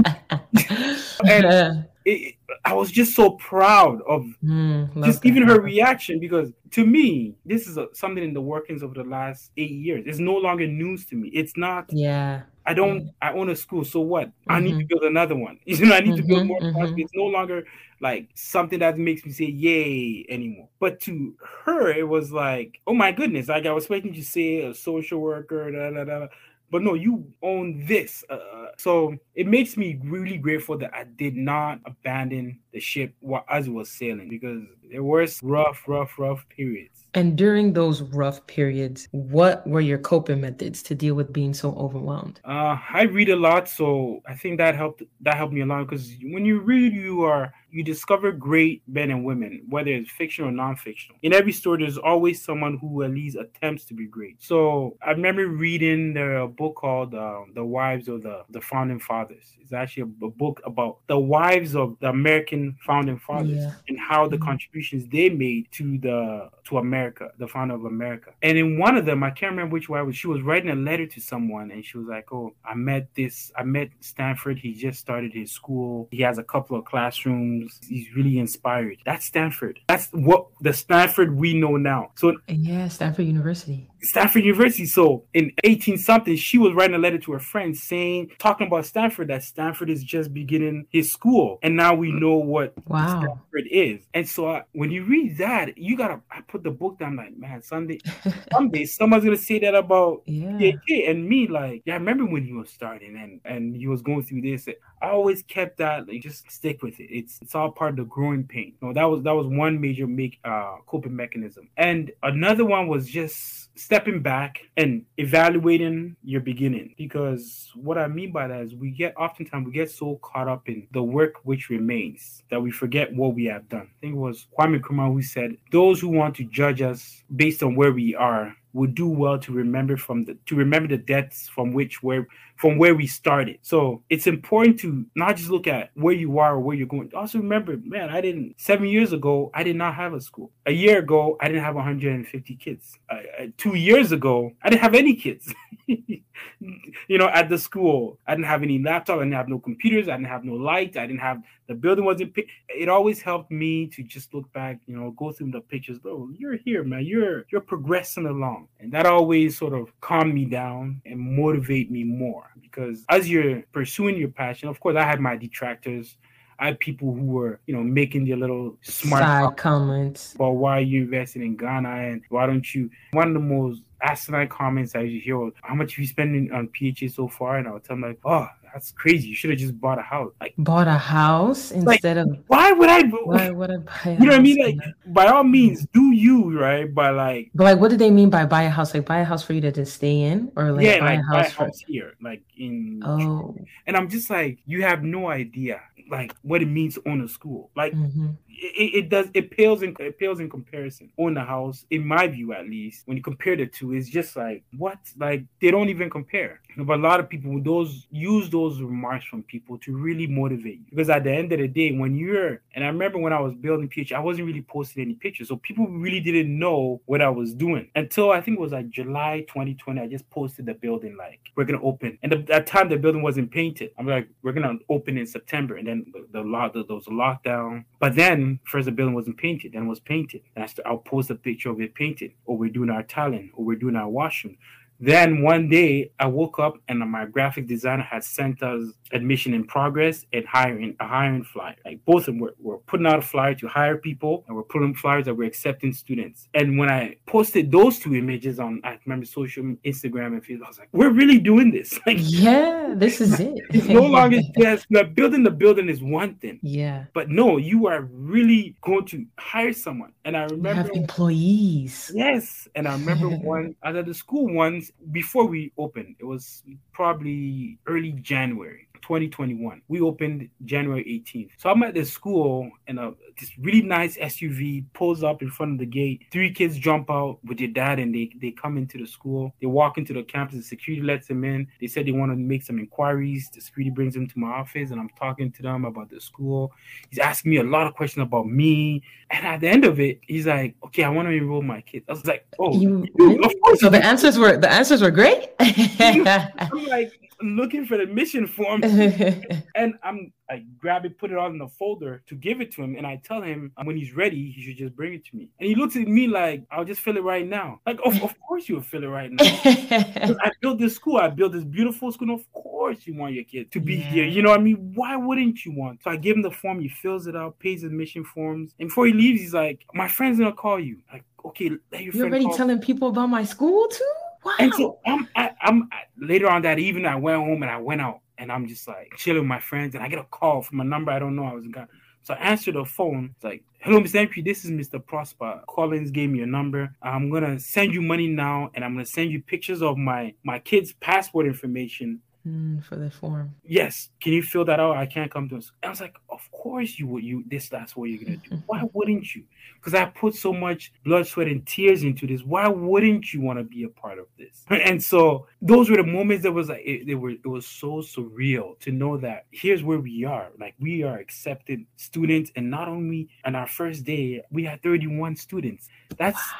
<laughs> and it, I was just so proud of Mm, just that. even her reaction because to me this is a, something in the workings over the last eight years. It's no longer news to me. It's not. Yeah. I don't. I own a school, so what? I need to build another one. <laughs> You know, I need to build more. mhm. It's no longer like something that makes me say yay anymore. But to her, it was like, oh my goodness! Like I was expecting to say a social worker, da da da. But no, you own this. Uh, so it makes me really grateful that I did not abandon the ship as it was sailing because there were rough, rough, rough periods. And during those rough periods, what were your coping methods to deal with being so overwhelmed? Uh, I read a lot, so I think that helped. That helped me a lot because when you read, you are you discover great men and women, whether it's fiction or non-fiction. In every story, there's always someone who at least attempts to be great. So I remember reading the book called uh, "The Wives of the the Founding Fathers." It's actually a, a book about the wives of the American founding fathers Yeah. and how the Mhm. contributions they made to the to America, the founder of America. And in one of them, I can't remember which one, she was writing a letter to someone, and she was like, "Oh, I met this, I met Stanford. He just started his school. He has a couple of classrooms. He's really inspired. That's Stanford. That's what the Stanford we know now. So yeah, Stanford University. Stanford University. So in 18 something, she was writing a letter to her friends saying, talking about Stanford, that Stanford is just beginning his school. And now we know what Wow. Stanford is. And so I, when you read that, you gotta I put the book down like, man, Sunday, <laughs> someday someone's gonna say that about Yeah. And me, like, yeah, I remember when he was starting and and he was going through this. I always kept that like just stick with it. It's it's all part of the growing pain. No, that was that was one major make uh coping mechanism. And another one was just stepping back and evaluating your beginning. Because what I mean by that is we get oftentimes we get so caught up in the work which remains that we forget what we have done. I think it was Kwame Nkrumah who said, Those who want to judge us based on where we are would do well to remember from the to remember the depths from which where from where we started. So it's important to not just look at where you are or where you're going. Also remember, man, I didn't seven years ago I did not have a school. A year ago I didn't have 150 kids. Uh, two years ago I didn't have any kids. <laughs> you know, at the school I didn't have any laptop. I didn't have no computers. I didn't have no light. I didn't have the building wasn't. It always helped me to just look back. You know, go through the pictures. Oh, you're here, man. You're you're progressing along, Um, and that always sort of calmed me down and motivate me more because as you're pursuing your passion, of course, I had my detractors. I had people who were, you know, making their little smart Side comments. but why are you investing in Ghana and why don't you? One of the most asinine comments I hear was, "How much have you spending on PHA so far?" And I would tell them like, "Oh, that's crazy. You should have just bought a house." Like, Bought a house instead of why would I? why would I buy a <laughs> You know what I mean? house? Like, by all means, do you right? But like, But like, what do they mean by buy a house? Like buy a house for you to just stay in, or like yeah, buy like a buy a house for? house here, like in. Oh, And I'm just like, you have no idea like what it means to own a school. Like mm-hmm. It, it, does it pales in it pales in comparison. on the house, in my view at least, when you compare the two, it's just like what? Like they don't even compare. But a lot of people those use those remarks from people to really motivate you. Because at the end of the day, when you're and I remember when I was building PH, I wasn't really posting any pictures. So people really didn't know what I was doing until I think it was like July 2020. I just posted the building like we're gonna open. And the, that time the building wasn't painted. I'm like, we're gonna open in September. And then the, the lot there was a lockdown. But then first the building wasn't painted, it was painted. That's I I'll post a picture of it painted, or we're doing our tiling, or we're doing our washroom. Then one day I woke up and my graphic designer had sent us admission in progress and hiring a hiring flyer. Like both of them were, were putting out a flyer to hire people and we're putting flyers that we're accepting students. And when I posted those two images on I remember social Instagram and Facebook, I was like, we're really doing this. <laughs> Like Yeah, this is it. <laughs> it's no longer <laughs> just the building the building is one thing. Yeah. But no, you are really going to hire someone. And I remember you have employees. Yes. And I remember one out of the school ones before we opened, it was probably early January. 2021. We opened January 18th. So I'm at the school and a, this really nice SUV pulls up in front of the gate. Three kids jump out with their dad and they, they come into the school. They walk into the campus. The security lets them in. They said they want to make some inquiries. The security brings them to my office and I'm talking to them about the school. He's asking me a lot of questions about me. And at the end of it, he's like, okay, I want to enroll my kids. I was like, oh, you, of course. So the answers were, the answers were great. <laughs> I'm like, looking for the mission form <laughs> and I'm I grab it, put it all in a folder to give it to him, and I tell him um, when he's ready, he should just bring it to me. And he looks at me like, I'll just fill it right now. Like, of, of course you'll fill it right now. <laughs> I built this school, I built this beautiful school. Of course you want your kid to be yeah. here. You know what I mean? Why wouldn't you want? So I give him the form, he fills it out, pays his mission forms, and before he leaves, he's like, My friend's gonna call you. Like, okay, let your You're already call. telling people about my school too? Wow. And so I'm, I, am later on that evening, I went home and I went out and I'm just like chilling with my friends and I get a call from a number I don't know. I was gone. So I answered the phone. It's like, hello, Mr. MP, this is Mr. Prosper. Collins gave me your number. I'm gonna send you money now and I'm gonna send you pictures of my my kid's passport information Mm, for the form. Yes. Can you fill that out? I can't come to us. I was like, of course you would. You this that's what you're gonna do. <laughs> Why wouldn't you? Because I put so much blood, sweat, and tears into this. Why wouldn't you want to be a part of this? <laughs> And so those were the moments that was like it, they were. It was so surreal to know that here's where we are. Like we are accepted students, and not only on our first day, we had 31 students. That's. Wow.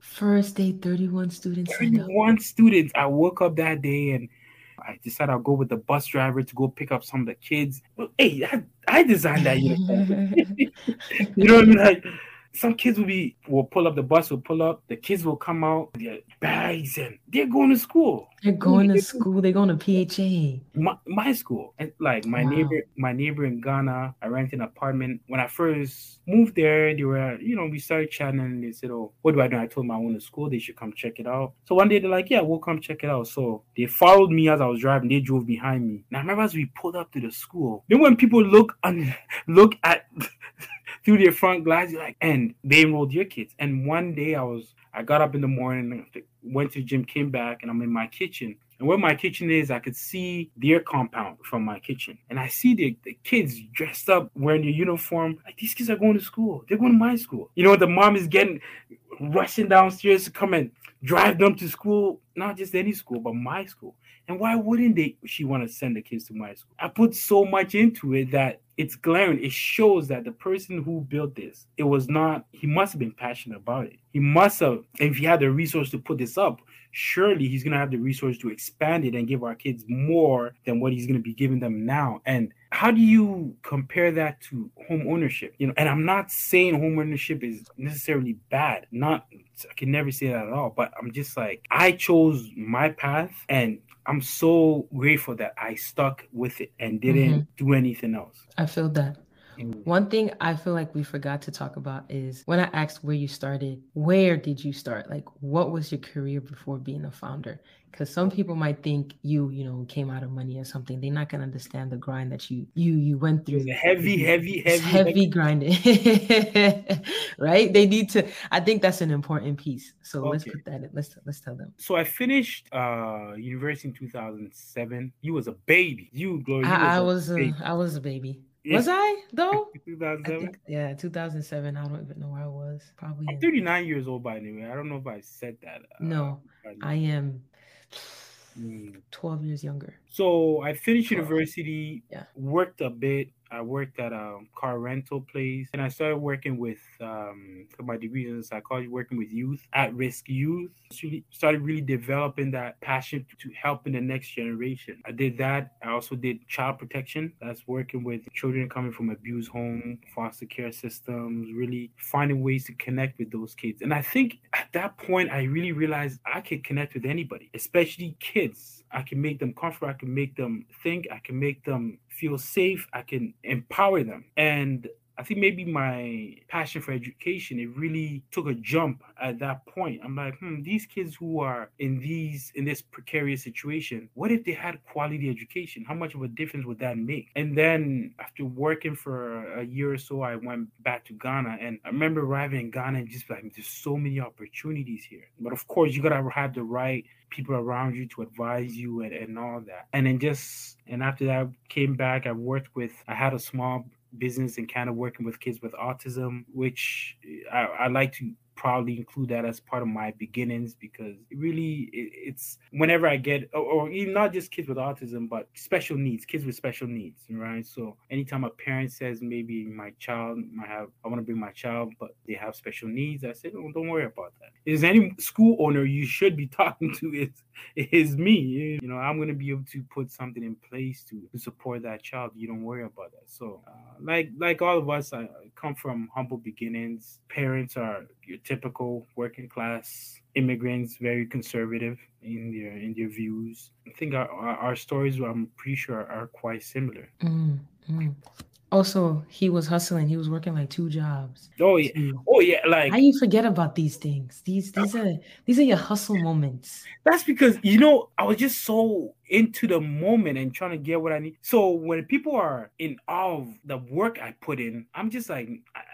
First day, 31 students. 31 students. I woke up that day and I decided I'll go with the bus driver to go pick up some of the kids. Well, hey, I, I designed that uniform. <laughs> you know what I mean? Like, some kids will be will pull up the bus will pull up the kids will come out with their bags and they're going to school. They're going to school. They're going to pha my, my school and like my wow. neighbor my neighbor in ghana i rented an apartment. When i first moved there they were you know we started chatting and they said oh what do i do? I told them i want to school. They should come check it out. So one day they're like yeah we'll come check it out. So they followed me as i was driving. They drove behind me. Now I remember as we pulled up to the school then when people look and <laughs> look at through their front glass, like, and they enrolled your kids. And one day I was, I got up in the morning, went to the gym, came back, and I'm in my kitchen. And where my kitchen is, I could see their compound from my kitchen. And I see the, the kids dressed up, wearing their uniform. Like, these kids are going to school. They're going to my school. You know, the mom is getting, rushing downstairs to come and drive them to school, not just any school, but my school. And why wouldn't they? She want to send the kids to my school. I put so much into it that it's glaring. It shows that the person who built this, it was not. He must have been passionate about it. He must have. If he had the resource to put this up, surely he's gonna have the resource to expand it and give our kids more than what he's gonna be giving them now. And how do you compare that to home ownership? You know, and I'm not saying home ownership is necessarily bad. Not I can never say that at all. But I'm just like I chose my path and I'm so grateful that I stuck with it and didn't mm-hmm. do anything else. I feel that. One thing I feel like we forgot to talk about is when I asked where you started, where did you start? Like, what was your career before being a founder? Because some people might think you, you know, came out of money or something. They're not gonna understand the grind that you you you went through. Heavy, heavy, heavy, heavy, heavy grinding. <laughs> right? They need to. I think that's an important piece. So okay. let's put that in. Let's let's tell them. So I finished uh university in 2007. You was a baby. You, Gloria. You I, was, I was a, I was a baby. Was I though? <laughs> 2007. yeah, 2007. I don't even know where I was. Probably. I'm 39 years old by the way. I don't know if I said that. Uh, no, I am. 12 years younger. So I finished university, yeah. worked a bit, I worked at a car rental place, and I started working with um, my degree in psychology, working with youth, at-risk youth. Started really developing that passion to helping the next generation. I did that. I also did child protection. That's working with children coming from abused home, foster care systems, really finding ways to connect with those kids. And I think at that point, I really realized I could connect with anybody, especially kids. I can make them comfortable. I can make them think. I can make them feel safe. I can empower them. And I think maybe my passion for education it really took a jump at that point. I'm like, hmm, these kids who are in these in this precarious situation, what if they had quality education? How much of a difference would that make? And then after working for a year or so, I went back to Ghana, and I remember arriving in Ghana and just like, there's so many opportunities here. But of course, you gotta have the right people around you to advise you and, and all that. And then just and after that came back, I worked with I had a small business and kind of working with kids with autism, which I, I like to proudly include that as part of my beginnings because it really it, it's whenever I get or, or, even not just kids with autism but special needs kids with special needs right? So anytime a parent says maybe my child might have I want to bring my child but they have special needs I say oh, don't worry about that. Is any school owner you should be <laughs> talking to is is me you know I'm going to be able to put something in place to, to support that child you don't worry about that. So uh, like like all of us I come from humble beginnings. Parents are your typical working class immigrants, very conservative in their in their views. I think our, our stories, I'm pretty sure, are quite similar. Mm-hmm. Also, he was hustling. He was working like two jobs. Oh yeah. Oh yeah. Like how you forget about these things? These these are these are your hustle moments. That's because you know I was just so into the moment and trying to get what I need. So when people are in awe of the work I put in, I'm just like,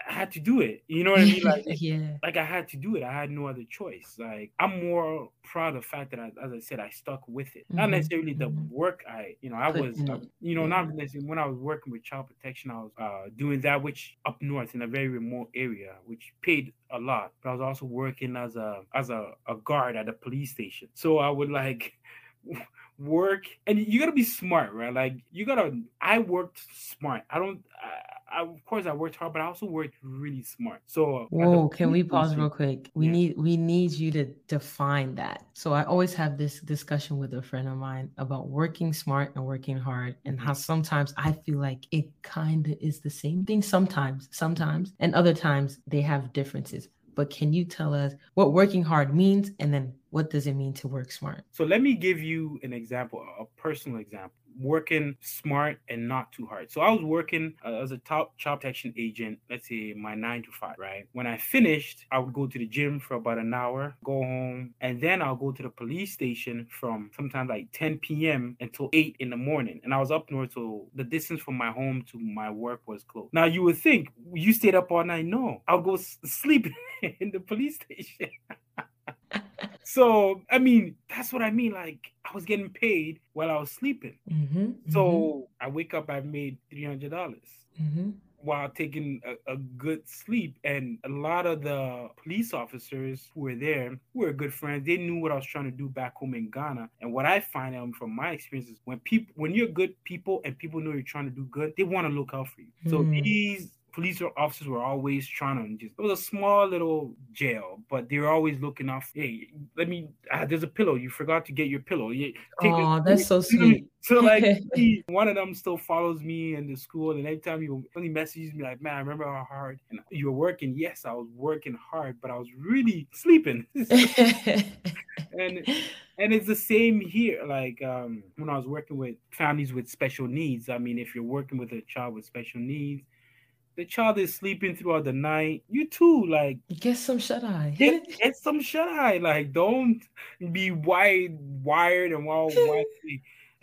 I had to do it. You know what I mean? <laughs> Like, yeah. like I had to do it. I had no other choice. Like I'm more proud of the fact that, I, as I said, I stuck with it. Mm-hmm. Not necessarily the mm-hmm. work I, you know, I was, uh, you know, yeah. not necessarily when I was working with child protection, I was uh, doing that, which up north in a very remote area, which paid a lot. But I was also working as a as a, a guard at a police station. So I would like <laughs> work and you gotta be smart right like you gotta i worked smart i don't I, I, of course i worked hard but i also worked really smart so Whoa, can we pause real quick we yeah. need we need you to define that so i always have this discussion with a friend of mine about working smart and working hard and how mm-hmm. sometimes i feel like it kind of is the same thing sometimes sometimes and other times they have differences but can you tell us what working hard means and then what does it mean to work smart? So let me give you an example, a personal example working smart and not too hard. So I was working uh, as a top child protection agent, let's say my nine to five, right? When I finished, I would go to the gym for about an hour, go home, and then I'll go to the police station from sometimes like 10 p.m. until 8 in the morning. And I was up north, so the distance from my home to my work was close. Now you would think you stayed up all night. No, I'll go s- sleep <laughs> in the police station. <laughs> so I mean, that's what I mean. Like I was getting paid while I was sleeping. Mm-hmm, so mm-hmm. I wake up, I've made three hundred dollars. Mm-hmm. While taking a, a, good sleep, and a lot of the police officers who were there, were good friends, they knew what I was trying to do back home in Ghana. And what I find out from my experiences, when people, when you're good people and people know you're trying to do good, they want to look out for you. So mm. these police officers were always trying to just it was a small little jail but they were always looking off hey let me uh, there's a pillow you forgot to get your pillow. Yeah, oh that's so sweet. <laughs> So like <laughs> he, one of them still follows me in the school and every time he, he messages me like man i remember how hard and you were working. Yes i was working hard but i was really sleeping. <laughs> And and it's the same here like um, when i was working with families with special needs i mean if you're working with a child with special needs the child is sleeping throughout the night. You too, like get some shut eye. Get, get some shut eye. Like don't be wide wired and wild <laughs>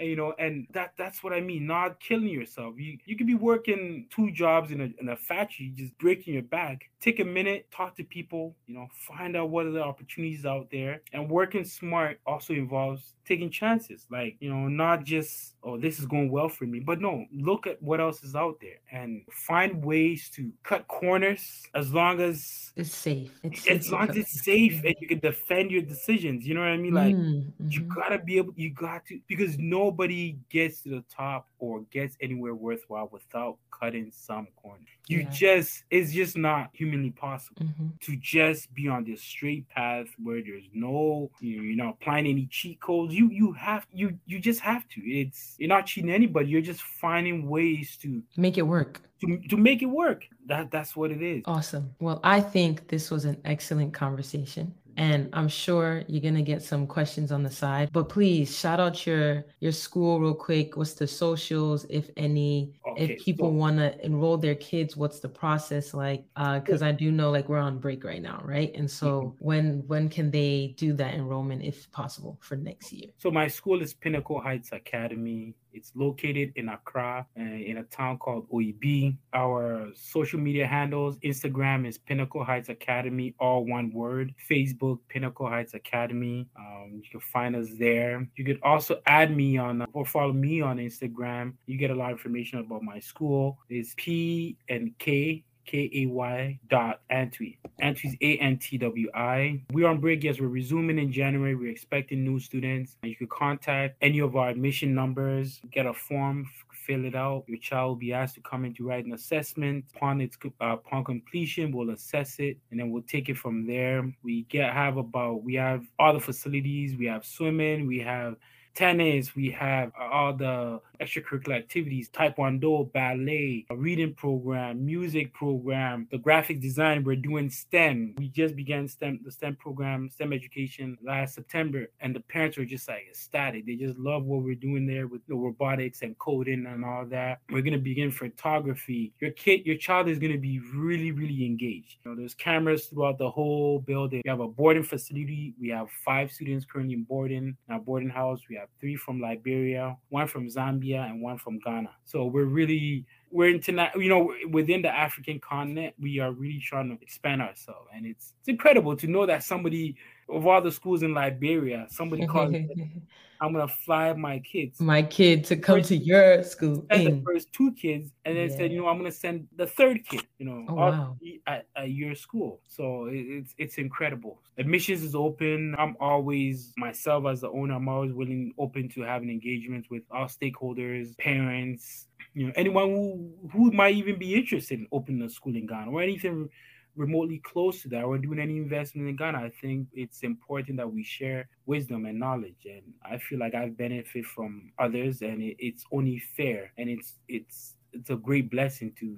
and, you know, and that that's what I mean. Not killing yourself. You you could be working two jobs in a in a factory, just breaking your back. Take a minute, talk to people. You know, find out what are the opportunities out there. And working smart also involves taking chances. Like you know, not just oh this is going well for me, but no, look at what else is out there and find ways to cut corners as long as it's safe. It's as long as it's safe and you can defend your decisions. You know what I mean? Like mm-hmm. you gotta be able. You got to because nobody gets to the top or gets anywhere worthwhile without cutting some corners. You yeah. just it's just not humanly possible mm-hmm. to just be on this straight path where there's no you're not applying any cheat codes. You you have you you just have to. It's you're not cheating anybody. You're just finding ways to make it work. To, to make it work. That that's what it is. Awesome. Well, I think this was an excellent conversation and I'm sure you're gonna get some questions on the side. But please shout out your your school real quick. What's the socials, if any? Okay, if people so, want to enroll their kids, what's the process like? Because uh, I do know like we're on break right now, right? And so mm-hmm. when when can they do that enrollment if possible for next year? So my school is Pinnacle Heights Academy. It's located in Accra, uh, in a town called Oyibi. Our social media handles Instagram is Pinnacle Heights Academy, all one word. Facebook, Pinnacle Heights Academy. Um, you can find us there. You could also add me on or follow me on Instagram. You get a lot of information about my school. It's P and K K-A-Y dot Antwi. Antwi's A-N-T-W-I. We're on break. Yes, we're resuming in January. We're expecting new students. You can contact any of our admission numbers, get a form, fill it out. Your child will be asked to come in to write an assessment. Upon its uh, upon completion, we'll assess it and then we'll take it from there. We get have about we have all the facilities. We have swimming. We have tennis, we have all the extracurricular activities, taekwondo, ballet, a reading program, music program, the graphic design, we're doing STEM. We just began STEM, the STEM program, STEM education last September, and the parents were just like ecstatic. They just love what we're doing there with the robotics and coding and all that. We're gonna begin photography. Your kid, your child is gonna be really, really engaged. You know, there's cameras throughout the whole building. We have a boarding facility. We have five students currently in boarding in our boarding house. We have three from Liberia, one from Zambia, and one from Ghana. So we're really we're international. You know, within the African continent, we are really trying to expand ourselves, and it's it's incredible to know that somebody of all the schools in Liberia, somebody called. Me, <laughs> I'm gonna fly my kids, my kid, to come first, to your school. The first two kids, and then yeah. said, you know, I'm gonna send the third kid. You know, oh, wow. at, at your school. So it, it's it's incredible. Admissions is open. I'm always myself as the owner. I'm always willing, open to having engagements with all stakeholders, parents, you know, anyone who who might even be interested in opening a school in Ghana or anything remotely close to that or doing any investment in Ghana, I think it's important that we share wisdom and knowledge. And I feel like I've benefited from others, and it, it's only fair. And it's it's it's a great blessing to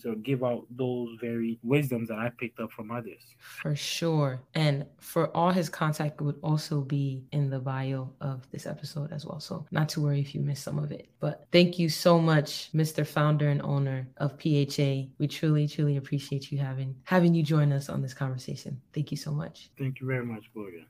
sort of give out those very wisdoms that I picked up from others. For sure. And for all his contact would also be in the bio of this episode as well. So not to worry if you missed some of it. But thank you so much, Mr. Founder and owner of PHA. We truly, truly appreciate you having having you join us on this conversation. Thank you so much. Thank you very much, Gloria.